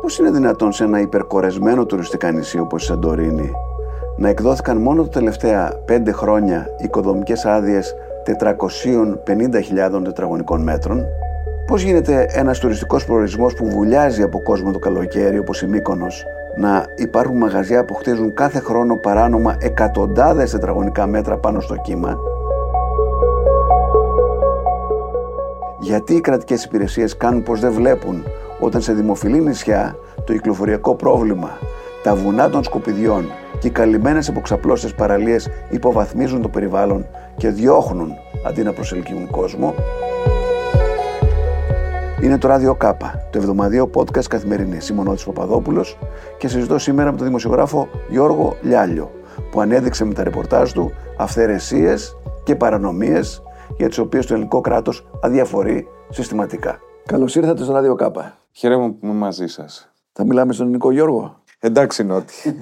Πώς είναι δυνατόν σε ένα υπερκορεσμένο τουριστικά νησί όπως η Σαντορίνη να εκδόθηκαν μόνο τα τελευταία πέντε χρόνια οικοδομικές άδειες 450.000 τετραγωνικών μέτρων; Πώς γίνεται ένας τουριστικός προορισμός που βουλιάζει από κόσμο το καλοκαίρι όπως η Μύκονος να υπάρχουν μαγαζιά που χτίζουν κάθε χρόνο παράνομα εκατοντάδες τετραγωνικά μέτρα πάνω στο κύμα; Γιατί οι κρατικές υπηρεσίες κάνουν πως δεν βλέπουν όταν σε δημοφιλή νησιά το κυκλοφοριακό πρόβλημα, τα βουνά των σκουπιδιών και οι καλυμμένες αποξαπλώσεις παραλίες υποβαθμίζουν το περιβάλλον και διώχνουν αντί να προσελκύουν κόσμο. Είναι το Ράδιο Κάπα, το εβδομαδίο podcast καθημερινή. Είμαι ο Παπαδόπουλος και συζητώ σήμερα με τον δημοσιογράφο Γιώργο Λιάλιο, που ανέδειξε με τα ρεπορτάζ του αυθαιρεσίες και παρανομίες για τις οποίες το ελληνικό κράτος αδιαφορεί συστηματικά. Καλώς ήρθατε στο Ράδιο Κάπα. Χαίρομαι που είμαι μαζί σας. Θα μιλάμε στον ελληνικό Γιώργο; Εντάξει, Νότι.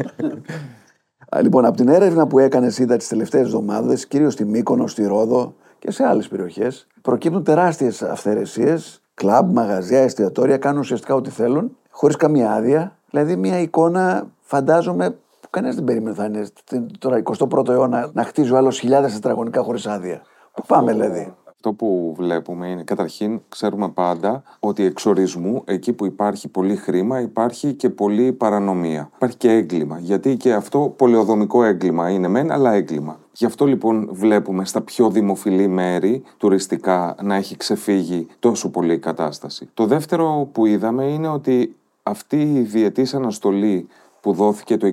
λοιπόν, από την έρευνα που έκανες είδα τις τελευταίες εβδομάδες, κυρίως στη Μύκονο, στη Ρόδο και σε άλλες περιοχές, προκύπτουν τεράστιες αυθαιρεσίες. Κλαμπ, μαγαζιά, εστιατόρια κάνουν ουσιαστικά ό,τι θέλουν, χωρίς καμία άδεια. Δηλαδή, μια εικόνα, φαντάζομαι, που κανένας δεν περίμενε θα είναι τώρα 21ο αιώνα να χτίζει ο άλλος χιλιάδες τετραγωνικά χωρίς άδεια. Πού πάμε, δηλαδή; Αυτό που βλέπουμε είναι καταρχήν ξέρουμε πάντα ότι εξορισμού εκεί που υπάρχει πολύ χρήμα υπάρχει και πολύ παρανομία. Υπάρχει και έγκλημα. Γιατί και αυτό πολεοδομικό έγκλημα είναι μεν, αλλά έγκλημα. Γι' αυτό λοιπόν βλέπουμε στα πιο δημοφιλή μέρη τουριστικά να έχει ξεφύγει τόσο πολύ η κατάσταση. Το δεύτερο που είδαμε είναι ότι αυτή η διετής αναστολή που δόθηκε το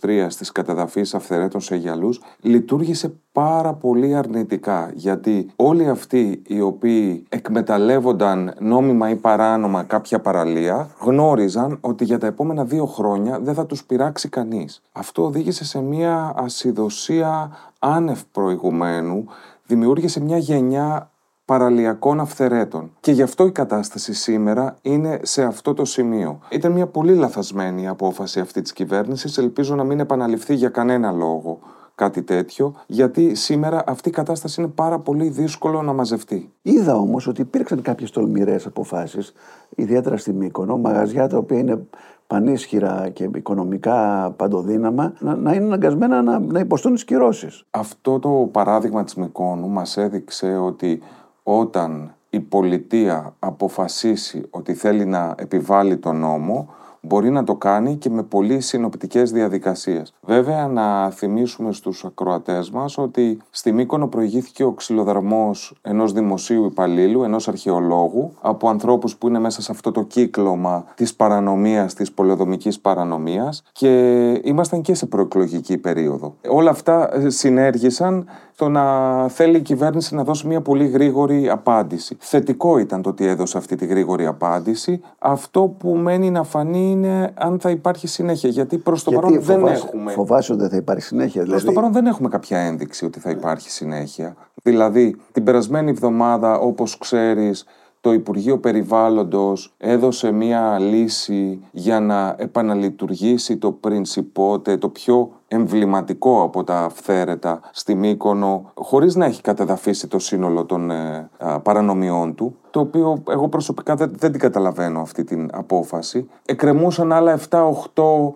21-23 στις καταδαφείς αυθαιρέτων σε γυαλούς λειτουργήσε πάρα πολύ αρνητικά γιατί όλοι αυτοί οι οποίοι εκμεταλλεύονταν νόμιμα ή παράνομα κάποια παραλία γνώριζαν ότι για τα επόμενα δύο χρόνια δεν θα τους πειράξει κανείς. Αυτό οδήγησε σε μια ασυδοσία άνευ προηγουμένου, δημιούργησε μια γενιά παραλιακών αυθαιρέτων. Και γι' αυτό η κατάσταση σήμερα είναι σε αυτό το σημείο. Ήταν μια πολύ λαθασμένη απόφαση αυτή της κυβέρνησης, ελπίζω να μην επαναληφθεί για κανένα λόγο κάτι τέτοιο, γιατί σήμερα αυτή η κατάσταση είναι πάρα πολύ δύσκολο να μαζευτεί. Είδα όμως ότι υπήρξαν κάποιες τολμηρές αποφάσεις, ιδιαίτερα στη Μύκονο, μαγαζιά τα οποία είναι πανίσχυρα και οικονομικά παντοδύναμα, να, να είναι αναγκασμένα να, να υποστούν τις κυρώσεις. Αυτό το παράδειγμα της Μυκόνου μας έδειξε ότι όταν η πολιτεία αποφασίσει ότι θέλει να επιβάλλει τον νόμο, μπορεί να το κάνει και με πολύ συνοπτικές διαδικασίες. Βέβαια να θυμίσουμε στους ακροατές μας ότι στη Μύκονο προηγήθηκε ο ξυλοδαρμός ενός δημοσίου υπαλλήλου, ενός αρχαιολόγου, από ανθρώπους που είναι μέσα σε αυτό το κύκλωμα της παρανομίας, της πολεοδομικής παρανομίας και ήμασταν και σε προεκλογική περίοδο. Όλα αυτά συνέργησαν στο να θέλει η κυβέρνηση να δώσει μια πολύ γρήγορη απάντηση. Θετικό ήταν το ότι έδωσε αυτή τη γρήγορη απάντηση. Αυτό που μένει να φανεί είναι αν θα υπάρχει συνέχεια. Γιατί προς το παρόν δεν έχουμε. Φοβάσαι ότι δεν θα υπάρχει συνέχεια, δηλαδή. Προς το παρόν δεν έχουμε κάποια ένδειξη ότι θα υπάρχει συνέχεια. Δηλαδή, την περασμένη εβδομάδα, όπως ξέρεις, το Υπουργείο Περιβάλλοντος έδωσε μία λύση για να επαναλειτουργήσει το Πρινσιπότε, το πιο εμβληματικό από τα αυθαίρετα στη Μύκονο, χωρίς να έχει καταδαφίσει το σύνολο των ε, παρανομιών του, το οποίο εγώ προσωπικά δεν, δεν την καταλαβαίνω αυτή την απόφαση. Εκκρεμούσαν άλλα 7-8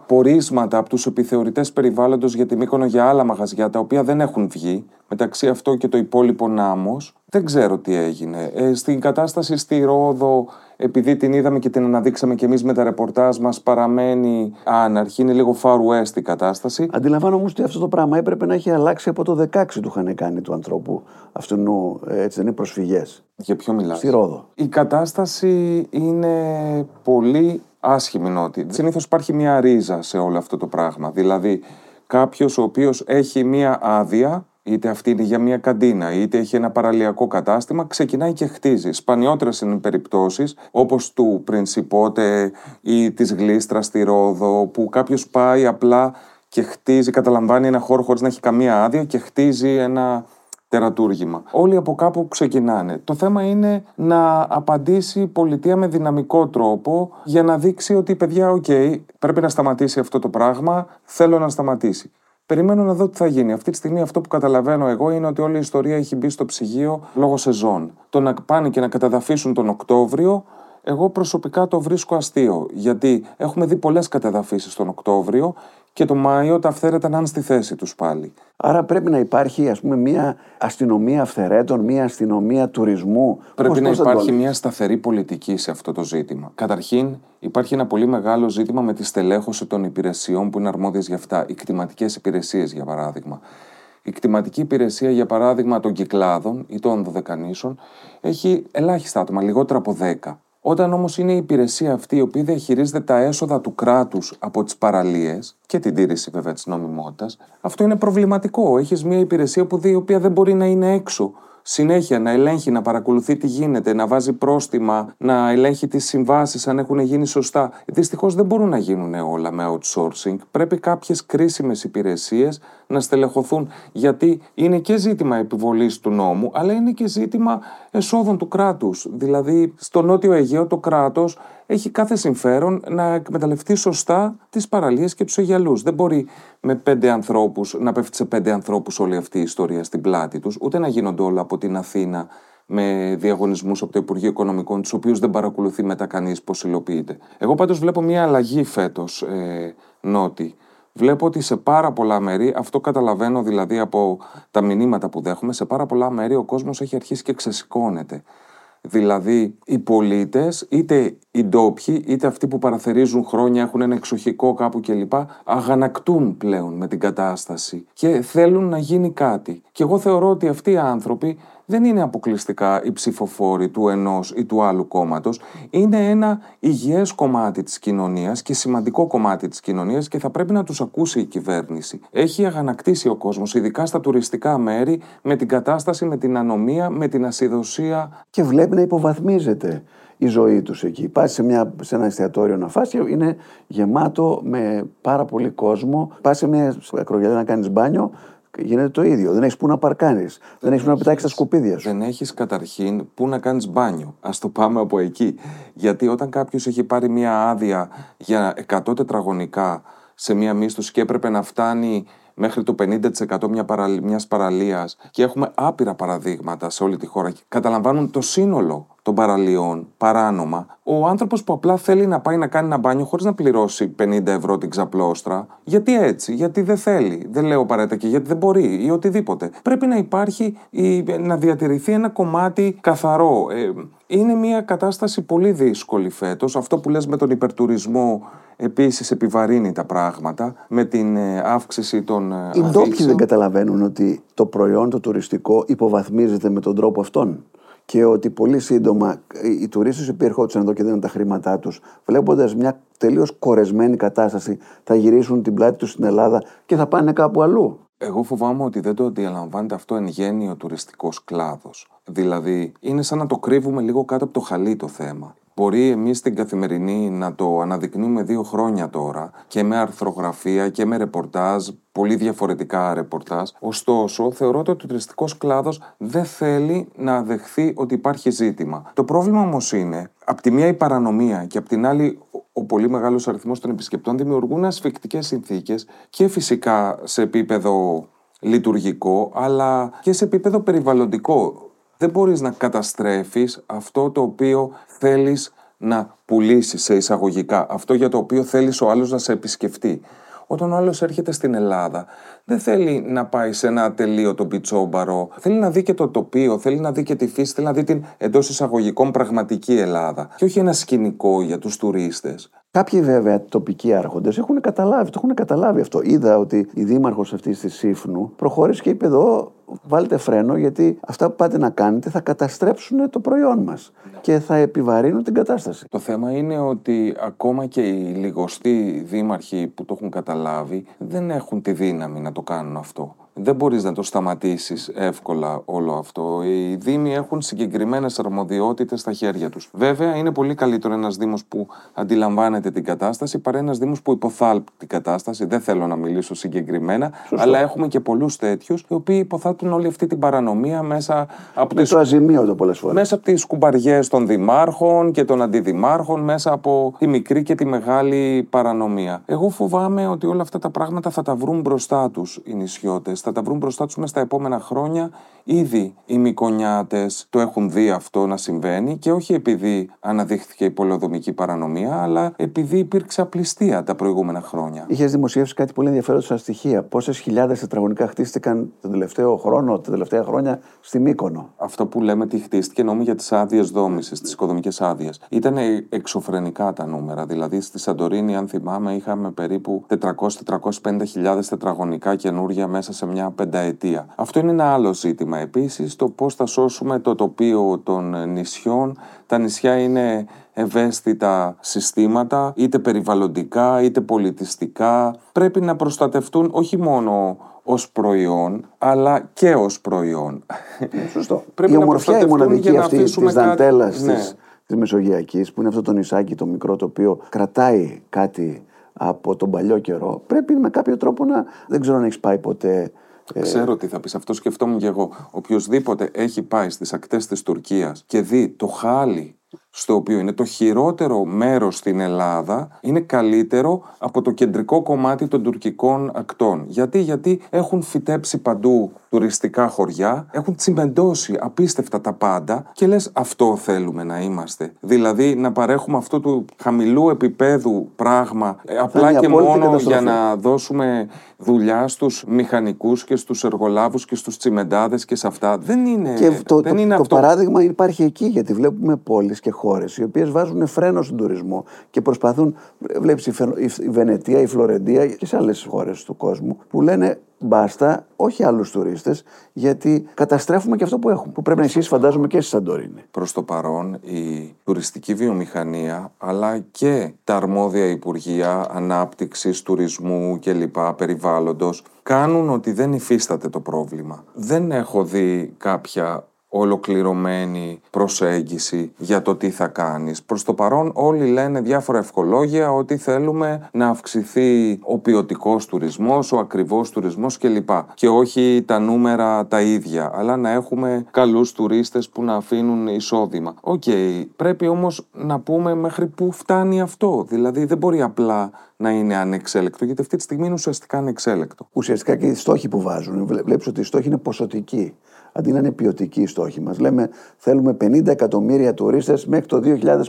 πορίσματα από τους επιθεωρητές περιβάλλοντος για τη Μύκονο για άλλα μαγαζιά, τα οποία δεν έχουν βγει, μεταξύ αυτό και το υπόλοιπο Νάμος. Δεν ξέρω τι έγινε. Ε, στην κατάσταση στη Ρόδο επειδή την είδαμε και την αναδείξαμε και εμείς με τα ρεπορτάζ μας, παραμένει άναρχη. Είναι λίγο far west η κατάσταση. Αντιλαμβάνομαι όμως ότι αυτό το πράγμα έπρεπε να έχει αλλάξει από το 16 του είχαν κάνει του ανθρώπου αυτού, έτσι δεν είναι προσφυγές. Για ποιο μιλάς; Στη Ρόδο. Η κατάσταση είναι πολύ άσχημη νότι. Συνήθως υπάρχει μια ρίζα σε όλο αυτό το πράγμα. Δηλαδή, κάποιος ο οποίος έχει μια άδεια είτε αυτή είναι για μια καντίνα, είτε έχει ένα παραλιακό κατάστημα, ξεκινάει και χτίζει. Σπανιότερες είναι οι περιπτώσεις, όπως του Πρινσιπότε ή της Γλίστρας στη Ρόδο, που κάποιος πάει απλά και χτίζει, καταλαμβάνει ένα χώρο χωρίς να έχει καμία άδεια και χτίζει ένα τερατούργημα. Όλοι από κάπου ξεκινάνε. Το θέμα είναι να απαντήσει η πολιτεία με δυναμικό τρόπο για να δείξει ότι παιδιά, οκ, πρέπει να σταματήσει αυτό το πράγμα, θέλω να σταματήσει. Περιμένω να δω τι θα γίνει. Αυτή τη στιγμή αυτό που καταλαβαίνω εγώ είναι ότι όλη η ιστορία έχει μπει στο ψυγείο λόγω σεζόν. Το να πάνε και να καταδαφίσουν τον Οκτώβριο Εγώ προσωπικά το βρίσκω αστείο, γιατί έχουμε δει πολλές κατεδαφίσεις τον Οκτώβριο και το Μάιο τα αυθαίρετα να είναι στη θέση τους πάλι. Άρα πρέπει να υπάρχει ας πούμε μια αστυνομία αυθαιρέτων, μια αστυνομία τουρισμού. Πρέπει Πώς- να πώς θα το υπάρχει βάλεις; μια σταθερή πολιτική σε αυτό το ζήτημα. Καταρχήν, υπάρχει ένα πολύ μεγάλο ζήτημα με τη στελέχωση των υπηρεσιών που είναι αρμόδιες για αυτά. Οι κτηματικές υπηρεσίες, για παράδειγμα. Η κτηματική υπηρεσία, για παράδειγμα, των κυκλάδων ή των δωδεκανήσων, έχει ελάχιστα άτομα, λιγότερα από 10. Όταν όμως είναι η υπηρεσία αυτή η οποία διαχειρίζεται τα έσοδα του κράτους από τις παραλίες και την τήρηση βέβαια της νομιμότητας, αυτό είναι προβληματικό. Έχεις μια υπηρεσία που δει, η οποία δεν μπορεί να είναι έξω συνέχεια να ελέγχει, να παρακολουθεί τι γίνεται, να βάζει πρόστιμα, να ελέγχει τις συμβάσεις αν έχουν γίνει σωστά. Δυστυχώς δεν μπορούν να γίνουν όλα με outsourcing. Πρέπει κάποιες κρίσιμες υπηρεσίες να στελεχωθούν, γιατί είναι και ζήτημα επιβολής του νόμου, αλλά είναι και ζήτημα εσόδων του κράτους. Δηλαδή, στο Νότιο Αιγαίο το κράτος έχει κάθε συμφέρον να εκμεταλλευτεί σωστά τις παραλίες και τους Αιγιαλούς. Δεν μπορεί με πέντε ανθρώπους να πέφτει σε πέντε ανθρώπους όλη αυτή η ιστορία στην πλάτη τους, ούτε να γίνονται όλα από την Αθήνα με διαγωνισμούς από το Υπουργείο Οικονομικών, τους οποίους δεν παρακολουθεί μετά κανείς πώς υλοποιείται. Εγώ πάντως βλέπω μια αλλαγή φέτος, ε, Νότι. Βλέπω ότι σε πάρα πολλά μέρη, αυτό καταλαβαίνω δηλαδή από τα μηνύματα που δέχομαι, σε πάρα πολλά μέρη ο κόσμος έχει αρχίσει και ξεσηκώνεται. Δηλαδή, οι πολίτες, είτε οι ντόπιοι, είτε αυτοί που παραθερίζουν χρόνια, έχουν ένα εξοχικό κάπου κλπ., αγανακτούν πλέον με την κατάσταση και θέλουν να γίνει κάτι. Και εγώ θεωρώ ότι αυτοί οι άνθρωποι δεν είναι αποκλειστικά οι ψηφοφόροι του ενός ή του άλλου κόμματος. Είναι ένα υγιές κομμάτι της κοινωνίας και σημαντικό κομμάτι της κοινωνίας και θα πρέπει να τους ακούσει η κυβέρνηση. Έχει αγανακτήσει ο κόσμος, ειδικά στα τουριστικά μέρη, με την κατάσταση, με την ανομία, με την ασυδοσία. Και βλέπει να υποβαθμίζεται η ζωή τους εκεί. Πας σε, μια, σε ένα εστιατόριο να φας και είναι γεμάτο με πάρα πολύ κόσμο. Πας σε μια ακρογιαλιά να κάνεις μπάνιο, γίνεται το ίδιο. Δεν έχεις που να παρκάνεις. Δεν έχεις που να πετάξεις τα σκουπίδια σου. Δεν έχεις καταρχήν που να κάνεις μπάνιο. Ας το πάμε από εκεί. Γιατί όταν κάποιος έχει πάρει μια άδεια για 100 τετραγωνικά σε μια μίσθωση και έπρεπε να φτάνει μέχρι το 50% μια παραλ... μιας παραλίας και έχουμε άπειρα παραδείγματα σε όλη τη χώρα και καταλαμβάνουν το σύνολο των παραλίων παράνομα. Ο άνθρωπος που απλά θέλει να πάει να κάνει ένα μπάνιο χωρίς να πληρώσει 50 ευρώ την ξαπλώστρα, γιατί έτσι, γιατί δεν θέλει, δεν λέω απαραίτητα και γιατί δεν μπορεί ή οτιδήποτε. Πρέπει να υπάρχει, η... να διατηρηθεί ένα κομμάτι καθαρό. Ε, είναι μια κατάσταση πολύ δύσκολη φέτος. Αυτό που λες με τον υπερτουρισμό επίσης επιβαρύνει τα πράγματα με την ε, αύξηση των ε, Οι ντόπιοι αφήξεων. δεν καταλαβαίνουν ότι το προϊόν το τουριστικό υποβαθμίζεται με τον τρόπο αυτόν. Και ότι πολύ σύντομα οι τουρίστες οι οποίοι ερχόντουσαν εδώ και δίνουν τα χρήματά τους, βλέποντας μια τελείως κορεσμένη κατάσταση, θα γυρίσουν την πλάτη τους στην Ελλάδα και θα πάνε κάπου αλλού. Εγώ φοβάμαι ότι δεν το αντιλαμβάνεται αυτό εν γέννη ο τουριστικός κλάδος. Δηλαδή, είναι σαν να το κρύβουμε λίγο κάτω από το χαλί το θέμα. Μπορεί εμείς στην καθημερινή να το αναδεικνύουμε δύο χρόνια τώρα και με αρθρογραφία και με ρεπορτάζ, πολύ διαφορετικά ρεπορτάζ. Ωστόσο, θεωρώ ότι ο τουριστικός κλάδος δεν θέλει να δεχθεί ότι υπάρχει ζήτημα. Το πρόβλημα όμως είναι, από τη μία η παρανομία και από την άλλη ο- ο πολύ μεγάλος αριθμός των επισκεπτών δημιουργούν ασφικτικές συνθήκες και φυσικά σε επίπεδο λειτουργικό, αλλά και σε επίπεδο περιβαλλοντικό. Δεν μπορείς να καταστρέφεις αυτό το οποίο θέλεις να πουλήσεις σε εισαγωγικά, αυτό για το οποίο θέλεις ο άλλος να σε επισκεφτεί. Όταν ο άλλος έρχεται στην Ελλάδα, δεν θέλει να πάει σε ένα ατελείωτο πιτσόμπαρο, θέλει να δει και το τοπίο, θέλει να δει και τη φύση, θέλει να δει την εντός εισαγωγικών πραγματική Ελλάδα και όχι ένα σκηνικό για τους τουρίστες. Κάποιοι βέβαια τοπικοί άρχοντες έχουν καταλάβει, το έχουν καταλάβει αυτό. Είδα ότι η δήμαρχος αυτής της Σύφνου προχώρησε και είπε εδώ: Βάλτε φρένο, γιατί αυτά που πάτε να κάνετε θα καταστρέψουν το προϊόν μας και θα επιβαρύνουν την κατάσταση. Το θέμα είναι ότι ακόμα και οι λιγοστοί δήμαρχοι που το έχουν καταλάβει δεν έχουν τη δύναμη να το κάνουν αυτό. Δεν μπορείς να το σταματήσεις εύκολα όλο αυτό. Οι δήμοι έχουν συγκεκριμένες αρμοδιότητες στα χέρια τους. Βέβαια είναι πολύ καλύτερο ένας δήμος που αντιλαμβάνεται την κατάσταση παρά ένας δήμος που υποθάλπτει την κατάσταση. Δεν θέλω να μιλήσω συγκεκριμένα, αλλά έχουμε και πολλούς τέτοιους οι οποίοι υποθάλπτουν όλη αυτή την παρανομία μέσα από Με τις το αζημίωτο πολλές φορές. μέσα από τις κουμπαριές των δημάρχων και των αντιδημάρχων, μέσα από τη μικρή και τη μεγάλη παρανομία. Εγώ φοβάμαι ότι όλα αυτά τα πράγματα θα τα βρουν μπροστά τους οι νησιώτες. Θα θα τα βρουν μπροστά τους μέσα στα επόμενα χρόνια. Ήδη οι Μικονιάτες το έχουν δει αυτό να συμβαίνει και όχι επειδή αναδείχθηκε η πολεοδομική παρανομία, αλλά επειδή υπήρξε απληστία τα προηγούμενα χρόνια. Είχες δημοσιεύσει κάτι πολύ ενδιαφέρον στα στοιχεία. Πόσες χιλιάδες τετραγωνικά χτίστηκαν τον τελευταίο χρόνο, τα τελευταία χρόνια στη Μύκονο; Αυτό που λέμε τι χτίστηκε νόμοι για τις άδειες δόμησης, τις οικοδομικές άδειες. Ήταν εξωφρενικά τα νούμερα. Δηλαδή στη Σαντορίνη, αν θυμάμαι, είχαμε περίπου 400-450 χιλιάδες τετραγωνικά καινούργια μέσα σε μια πενταετία. Αυτό είναι ένα άλλο ζήτημα. Επίσης, το πώς θα σώσουμε το τοπίο των νησιών. Τα νησιά είναι ευαίσθητα συστήματα, είτε περιβαλλοντικά, είτε πολιτιστικά. Πρέπει να προστατευτούν όχι μόνο ως προϊόν, αλλά και ως προϊόν. Σωστό. Πρέπει η να ομορφιά η προστατευτούν μοναδική για να αυτή της αφήσουμε δαντέλας κάτι- ναι. της, της Μεσογειακής, που είναι αυτό το νησάκι το μικρό το οποίο κρατάει κάτι από τον παλιό καιρό, πρέπει με κάποιο τρόπο να. Δεν ξέρω αν έχεις πάει ποτέ. Ε, Ξέρω τι θα πεις, αυτό σκεφτόμουν και εγώ. Οποιοδήποτε έχει πάει στις ακτές της Τουρκίας και δει το χάλι στο οποίο είναι το χειρότερο μέρος στην Ελλάδα, είναι καλύτερο από το κεντρικό κομμάτι των τουρκικών ακτών. Γιατί, γιατί έχουν φυτέψει παντού τουριστικά χωριά, έχουν τσιμεντώσει απίστευτα τα πάντα και λες αυτό θέλουμε να είμαστε. Δηλαδή να παρέχουμε αυτό του χαμηλού επίπεδου πράγμα ε, απλά είναι και απόλυτη μόνο για καταστροφή. να δώσουμε δουλειά στους μηχανικούς και στους εργολάβους και στους τσιμεντάδες και σε αυτά. Δεν είναι, Και το, δεν το, είναι το αυτό. παράδειγμα υπάρχει εκεί, γιατί βλέπουμε πόλεις και χώρες οι οποίες βάζουν φρένο στον τουρισμό και προσπαθούν. Βλέπεις η, Φε- η Βενετία, η Φλωρεντία και σε άλλες χώρες του κόσμου που λένε μπάστα, όχι άλλους τουρίστες, γιατί καταστρέφουμε και αυτό που έχουμε. Που πρέπει να ισχύσει, φαντάζομαι, και στη Σαντορίνη. Προς το παρόν η τουριστική βιομηχανία αλλά και τα αρμόδια Υπουργεία Ανάπτυξης, Τουρισμού και λοιπά περιβάλλοντος κάνουν ότι δεν υφίσταται το πρόβλημα. Δεν έχω δει κάποια ολοκληρωμένη προσέγγιση για το τι θα κάνεις. Προς το παρόν όλοι λένε διάφορα ευχολόγια ότι θέλουμε να αυξηθεί ο ποιοτικός τουρισμός, ο ακριβός τουρισμός κλπ. Και όχι τα νούμερα τα ίδια, αλλά να έχουμε καλούς τουρίστες που να αφήνουν εισόδημα. Οκ, πρέπει όμως να πούμε μέχρι πού φτάνει αυτό. Δηλαδή δεν μπορεί απλά να είναι ανεξέλεγκτο, γιατί αυτή τη στιγμή είναι ουσιαστικά ανεξέλεγκτο. Ουσιαστικά και οι στόχοι που βάζουν. Βλέπεις ότι οι στόχοι είναι ποσοτικοί. Αντί να είναι ποιοτικοί οι στόχοι μας. Λέμε θέλουμε 50 εκατομμύρια τουρίστες μέχρι το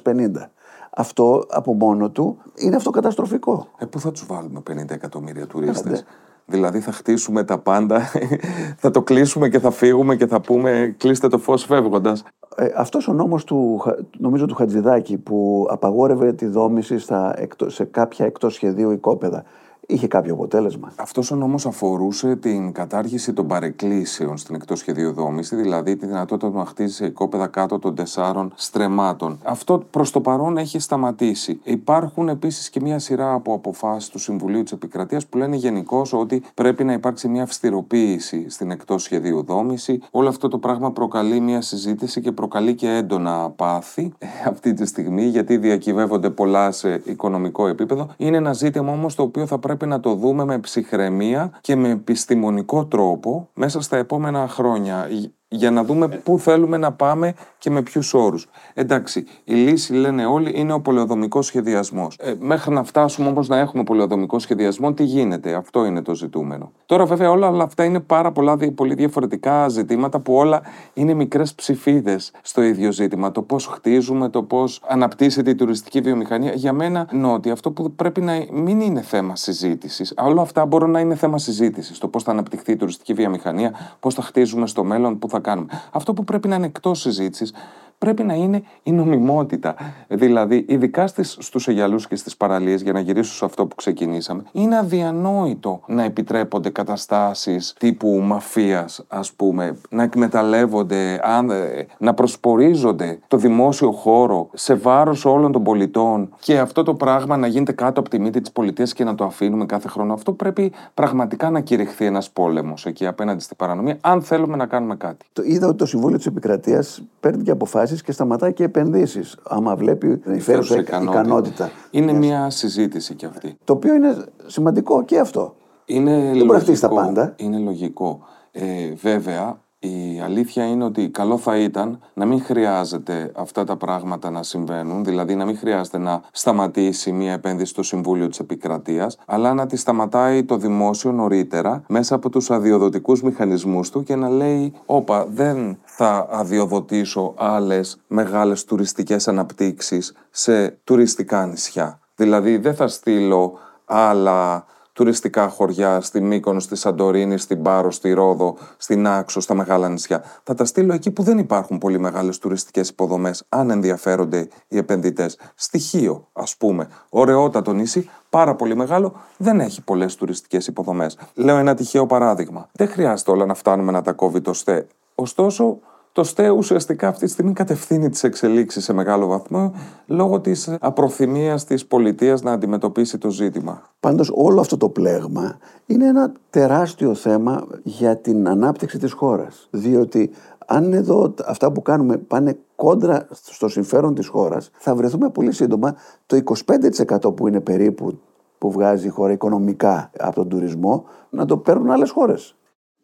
2050. Αυτό από μόνο του είναι αυτοκαταστροφικό. Ε, πού θα τους βάλουμε 50 εκατομμύρια τουρίστες; Δηλαδή θα χτίσουμε τα πάντα, θα το κλείσουμε και θα φύγουμε και θα πούμε κλείστε το φως φεύγοντας. Ε, αυτός ο νόμος του, Χα- νομίζω του Χατζηδάκη που απαγόρευε τη δόμηση στα, εκτό- σε κάποια εκτός σχεδίου οικόπεδα είχε κάποιο αποτέλεσμα. Αυτός ο νόμος αφορούσε την κατάργηση των παρεκκλήσεων στην εκτός σχεδίου δόμηση, δηλαδή τη δυνατότητα του να χτίζει σε οικόπεδα κάτω των τεσσάρων στρεμάτων. Αυτό προς το παρόν έχει σταματήσει. Υπάρχουν επίσης και μια σειρά από αποφάσεις του Συμβουλίου της Επικρατείας που λένε γενικώς ότι πρέπει να υπάρξει μια αυστηροποίηση στην εκτός σχεδίου δόμηση. Όλο αυτό το πράγμα προκαλεί μια συζήτηση και προκαλεί και έντονα πάθη ε, αυτή τη στιγμή γιατί διακυβεύονται πολλά σε οικονομικό επίπεδο. Είναι ένα ζήτημα όμως το οποίο θα πρέπει να το δούμε με ψυχραιμία και με επιστημονικό τρόπο μέσα στα επόμενα χρόνια για να δούμε πού θέλουμε να πάμε και με ποιους όρους. Εντάξει, η λύση λένε όλοι είναι ο πολεοδομικός σχεδιασμός. Ε, μέχρι να φτάσουμε όμως να έχουμε πολεοδομικό σχεδιασμό, τι γίνεται, αυτό είναι το ζητούμενο. Τώρα, βέβαια, όλα, όλα αυτά είναι πάρα πολλά δι- πολύ διαφορετικά ζητήματα που όλα είναι μικρές ψηφίδες στο ίδιο ζήτημα. Το πώς χτίζουμε, το πώς αναπτύσσεται η τουριστική βιομηχανία. Για μένα, νο, ότι αυτό που πρέπει να μην είναι θέμα συζήτησης. Όλα αυτά μπορούν να είναι θέμα συζήτησης. Το πώς θα αναπτυχθεί η τουριστική βιομηχανία, πώς θα χτίζουμε στο μέλλον, πού θα κάνουμε. Αυτό που πρέπει να είναι εκτός συζήτησης πρέπει να είναι η νομιμότητα. Δηλαδή, ειδικά στις, στους Αιγιαλούς και στις παραλίες, για να γυρίσω σε αυτό που ξεκινήσαμε, είναι αδιανόητο να επιτρέπονται καταστάσεις τύπου μαφίας, ας πούμε, να εκμεταλλεύονται, αν- ε, να προσπορίζονται το δημόσιο χώρο σε βάρος όλων των πολιτών και αυτό το πράγμα να γίνεται κάτω από τη μύτη της πολιτείας και να το αφήνουμε κάθε χρόνο. Αυτό πρέπει πραγματικά να κηρυχθεί ένας πόλεμος εκεί απέναντι στην παρανομία, αν θέλουμε να κάνουμε κάτι. Το είδα ότι το Συμβούλιο της Επικρατείας παίρνει και αποφάσει και σταματάει και επενδύσεις. Άμα βλέπει την υφέρουσα ικανότητα. ικανότητα. Είναι μιας συζήτηση κι αυτή. Το οποίο είναι σημαντικό και αυτό. Είναι μπορεί να χτίσει τα λογικό. πάντα. Είναι λογικό. Ε, βέβαια, Η αλήθεια είναι ότι καλό θα ήταν να μην χρειάζεται αυτά τα πράγματα να συμβαίνουν, δηλαδή να μην χρειάζεται να σταματήσει μια επένδυση στο Συμβούλιο της Επικρατείας, αλλά να τη σταματάει το δημόσιο νωρίτερα μέσα από τους αδειοδοτικούς μηχανισμούς του και να λέει «Όπα, δεν θα αδειοδοτήσω άλλες μεγάλες τουριστικές αναπτύξεις σε τουριστικά νησιά». Δηλαδή δεν θα στείλω άλλα τουριστικά χωριά στη Μύκονο, στη Σαντορίνη, στην Πάρο, στη Ρόδο, στην Άξο, στα μεγάλα νησιά. Θα τα στείλω εκεί που δεν υπάρχουν πολύ μεγάλες τουριστικές υποδομές, αν ενδιαφέρονται οι επενδυτές. Στοιχείο, ας πούμε. Ωραιότατο νησί, πάρα πολύ μεγάλο, δεν έχει πολλές τουριστικές υποδομές. Λέω ένα τυχαίο παράδειγμα. Δεν χρειάζεται όλα να φτάνουμε να τα κόβει το ΣΤΕ. Ωστόσο, το ΣΤΕ ουσιαστικά αυτή τη στιγμή κατευθύνει τις εξελίξεις σε μεγάλο βαθμό λόγω της απροθυμίας της πολιτείας να αντιμετωπίσει το ζήτημα. Πάντως, όλο αυτό το πλέγμα είναι ένα τεράστιο θέμα για την ανάπτυξη της χώρας. Διότι αν εδώ αυτά που κάνουμε πάνε κόντρα στο συμφέρον της χώρας, θα βρεθούμε πολύ σύντομα το 25% που είναι περίπου που βγάζει η χώρα οικονομικά από τον τουρισμό, να το παίρνουν άλλες χώρες.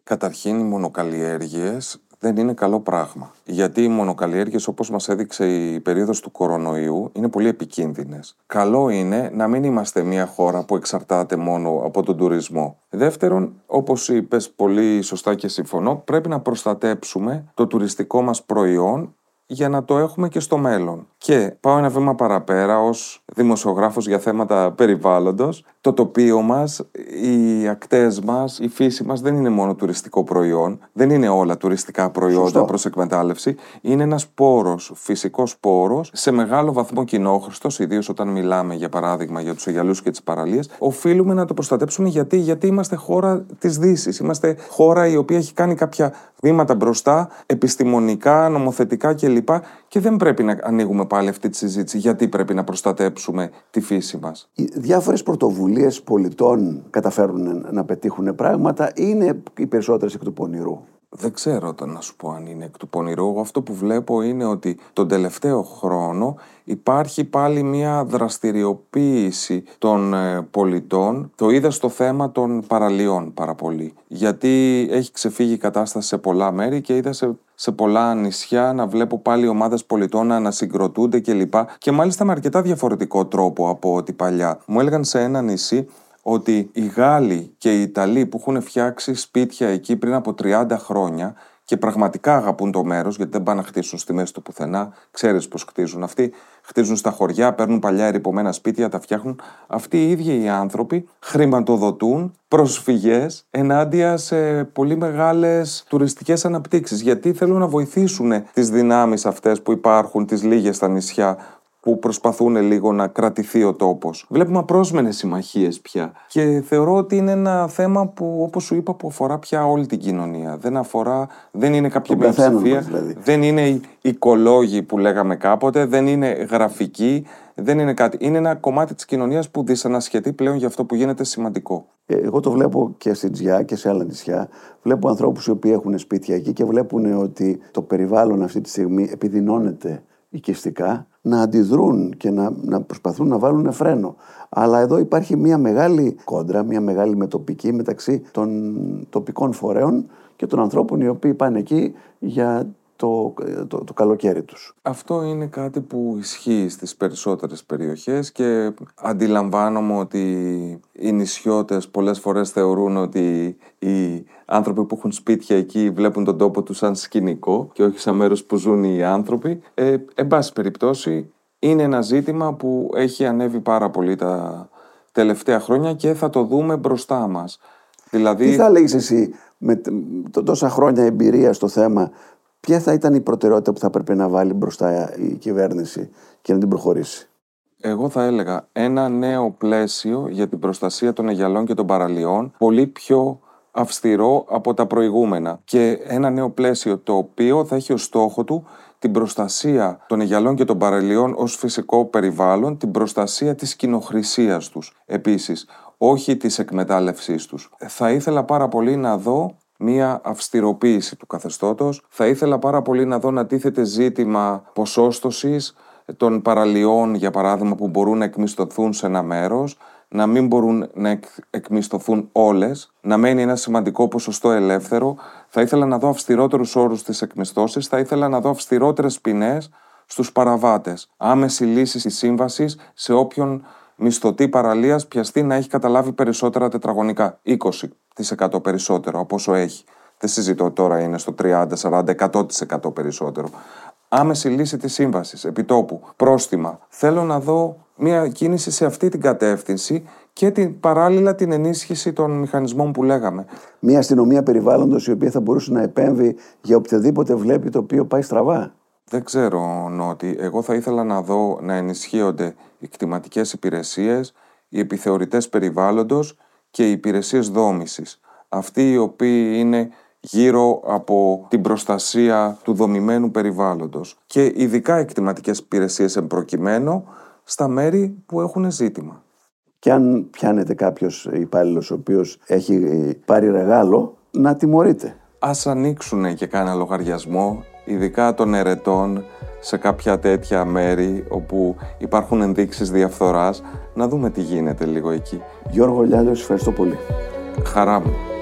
Καταρχήν οι μονοκαλλιέργειες δεν είναι καλό πράγμα. Γιατί οι μονοκαλλιέργειες όπως μας έδειξε η περίοδος του κορονοϊού είναι πολύ επικίνδυνες. Καλό είναι να μην είμαστε μια χώρα που εξαρτάται μόνο από τον τουρισμό. Δεύτερον, όπως είπες πολύ σωστά και συμφωνώ, πρέπει να προστατέψουμε το τουριστικό μας προϊόν για να το έχουμε και στο μέλλον. Και πάω ένα βήμα παραπέρα ως δημοσιογράφος για θέματα περιβάλλοντος. Το τοπίο μας, οι ακτές μας, η φύση μας δεν είναι μόνο τουριστικό προϊόν. Δεν είναι όλα τουριστικά προϊόντα Σωστό. προς εκμετάλλευση. Είναι ένας πόρος, φυσικός πόρος, σε μεγάλο βαθμό κοινόχρηστος, ιδίως όταν μιλάμε για παράδειγμα για τους αγιαλούς και τις παραλίες. Οφείλουμε να το προστατέψουμε γιατί, γιατί είμαστε χώρα της δύσης. Είμαστε χώρα η οποία έχει κάνει κάποια βήματα μπροστά, επιστημονικά, νομοθετικά κλπ. Και δεν πρέπει να ανοίγουμε πάλι αυτή τη συζήτηση γιατί πρέπει να προστατέψουμε τη φύση μας. Οι διάφορες πρωτοβουλίες πολιτών καταφέρουν να πετύχουν πράγματα είναι οι περισσότερες εκ του πονηρού. Δεν ξέρω να σου πω αν είναι εκ του πονηρού. Αυτό που βλέπω είναι ότι τον τελευταίο χρόνο υπάρχει πάλι μια δραστηριοποίηση των ε, πολιτών. Το είδα στο θέμα των παραλίων πάρα πολύ. Γιατί έχει ξεφύγει η κατάσταση σε πολλά μέρη και είδα σε, σε πολλά νησιά να βλέπω πάλι ομάδες πολιτών να ανασυγκροτούνται κλπ. Και, και μάλιστα με αρκετά διαφορετικό τρόπο από ό,τι παλιά. Μου έλεγαν σε ένα νησί ότι οι Γάλλοι και οι Ιταλοί που έχουν φτιάξει σπίτια εκεί πριν από 30 χρόνια και πραγματικά αγαπούν το μέρος, γιατί δεν πάνε να χτίσουν στη μέση του πουθενά. Ξέρεις πώς χτίζουν αυτοί. Χτίζουν στα χωριά, παίρνουν παλιά ερυπωμένα σπίτια, τα φτιάχνουν. Αυτοί οι ίδιοι οι άνθρωποι χρηματοδοτούν προσφυγές ενάντια σε πολύ μεγάλες τουριστικές αναπτύξεις. Γιατί θέλουν να βοηθήσουν τις δυνάμεις αυτές που υπάρχουν, τις λίγες στα νησιά, που προσπαθούν λίγο να κρατηθεί ο τόπος. Βλέπουμε απρόσμενες συμμαχίες πια. Και θεωρώ ότι είναι ένα θέμα που, όπως σου είπα, που αφορά πια όλη την κοινωνία. Δεν αφορά, δεν είναι κάποια μειοψηφία, δηλαδή. δεν είναι οικολόγοι που λέγαμε κάποτε, δεν είναι γραφικοί, δεν είναι κάτι. Είναι ένα κομμάτι της κοινωνίας που δυσανασχετεί πλέον για αυτό που γίνεται σημαντικό. Ε, εγώ το βλέπω και στην Τζιά και σε άλλα νησιά. Βλέπω ανθρώπους οι οποίοι έχουν σπίτια εκεί και βλέπουν ότι το περιβάλλον αυτή τη στιγμή επιδεινώνεται οικιστικά να αντιδρούν και να, να προσπαθούν να βάλουν φρένο. Αλλά εδώ υπάρχει μια μεγάλη κόντρα, μια μεγάλη μετοπική μεταξύ των τοπικών φορέων και των ανθρώπων οι οποίοι πάνε εκεί για το, το, το καλοκαίρι τους. Αυτό είναι κάτι που ισχύει στις περισσότερες περιοχές και αντιλαμβάνομαι ότι οι νησιώτες πολλές φορές θεωρούν ότι οι άνθρωποι που έχουν σπίτια εκεί βλέπουν τον τόπο τους σαν σκηνικό και όχι σαν μέρος που ζουν οι άνθρωποι. Ε, εν πάση περιπτώσει είναι ένα ζήτημα που έχει ανέβει πάρα πολύ τα τελευταία χρόνια και θα το δούμε μπροστά μας. Δηλαδή... Τι θα λέγεις εσύ με τόσα χρόνια εμπειρία στο θέμα ποια θα ήταν η προτεραιότητα που θα πρέπει να βάλει μπροστά η κυβέρνηση και να την προχωρήσει; Εγώ θα έλεγα ένα νέο πλαίσιο για την προστασία των αγιαλών και των παραλιών, πολύ πιο αυστηρό από τα προηγούμενα και ένα νέο πλαίσιο το οποίο θα έχει ως στόχο του την προστασία των αγιαλών και των παραλιών ως φυσικό περιβάλλον, την προστασία της κοινοχρησίας τους επίσης, όχι της εκμετάλλευσής τους. Θα ήθελα πάρα πολύ να δω μία αυστηροποίηση του καθεστώτος. Θα ήθελα πάρα πολύ να δω να τίθεται ζήτημα ποσόστοσης των παραλιών, για παράδειγμα, που μπορούν να εκμισθωθούν σε ένα μέρος, να μην μπορούν να εκ, εκμισθωθούν όλες, να μένει ένα σημαντικό ποσοστό ελεύθερο. Θα ήθελα να δω αυστηρότερους όρους στι εκμισθώσει, θα ήθελα να δω αυστηρότερες ποινές στους παραβάτες. Άμεση λύση της σύμβασης σε όποιον μισθωτή παραλίας πιαστεί να έχει καταλάβει περισσότερα τετραγωνικά. 20% περισσότερο από όσο έχει. Δεν συζητώ τώρα είναι στο 30, 40, 100% περισσότερο. Άμεση λύση της σύμβασης, επιτόπου, πρόστιμα. Θέλω να δω μια κίνηση σε αυτή την κατεύθυνση και την, παράλληλα την ενίσχυση των μηχανισμών που λέγαμε. Μια αστυνομία περιβάλλοντος η οποία θα μπορούσε να επέμβει για οποιοδήποτε βλέπει το οποίο πάει στραβά. Δεν ξέρω, Νότι. Εγώ θα ήθελα να δω να ενισχύονται οι κτηματικές υπηρεσίες, οι επιθεωρητές περιβάλλοντος και οι υπηρεσίες δόμησης. Αυτοί οι οποίοι είναι γύρω από την προστασία του δομημένου περιβάλλοντος και ειδικά εκτιματικές υπηρεσίες εμπροκειμένου στα μέρη που έχουν ζήτημα. Και αν πιάνεται κάποιος υπάλληλος ο οποίος έχει πάρει ρεγάλο, να τιμωρείται. Α ανοίξουν και κάνα λογαριασμό, ειδικά των ερετών, σε κάποια τέτοια μέρη όπου υπάρχουν ενδείξεις διαφθοράς, να δούμε τι γίνεται λίγο εκεί. Γιώργο Λιάλιος, ευχαριστώ πολύ. Χαρά μου.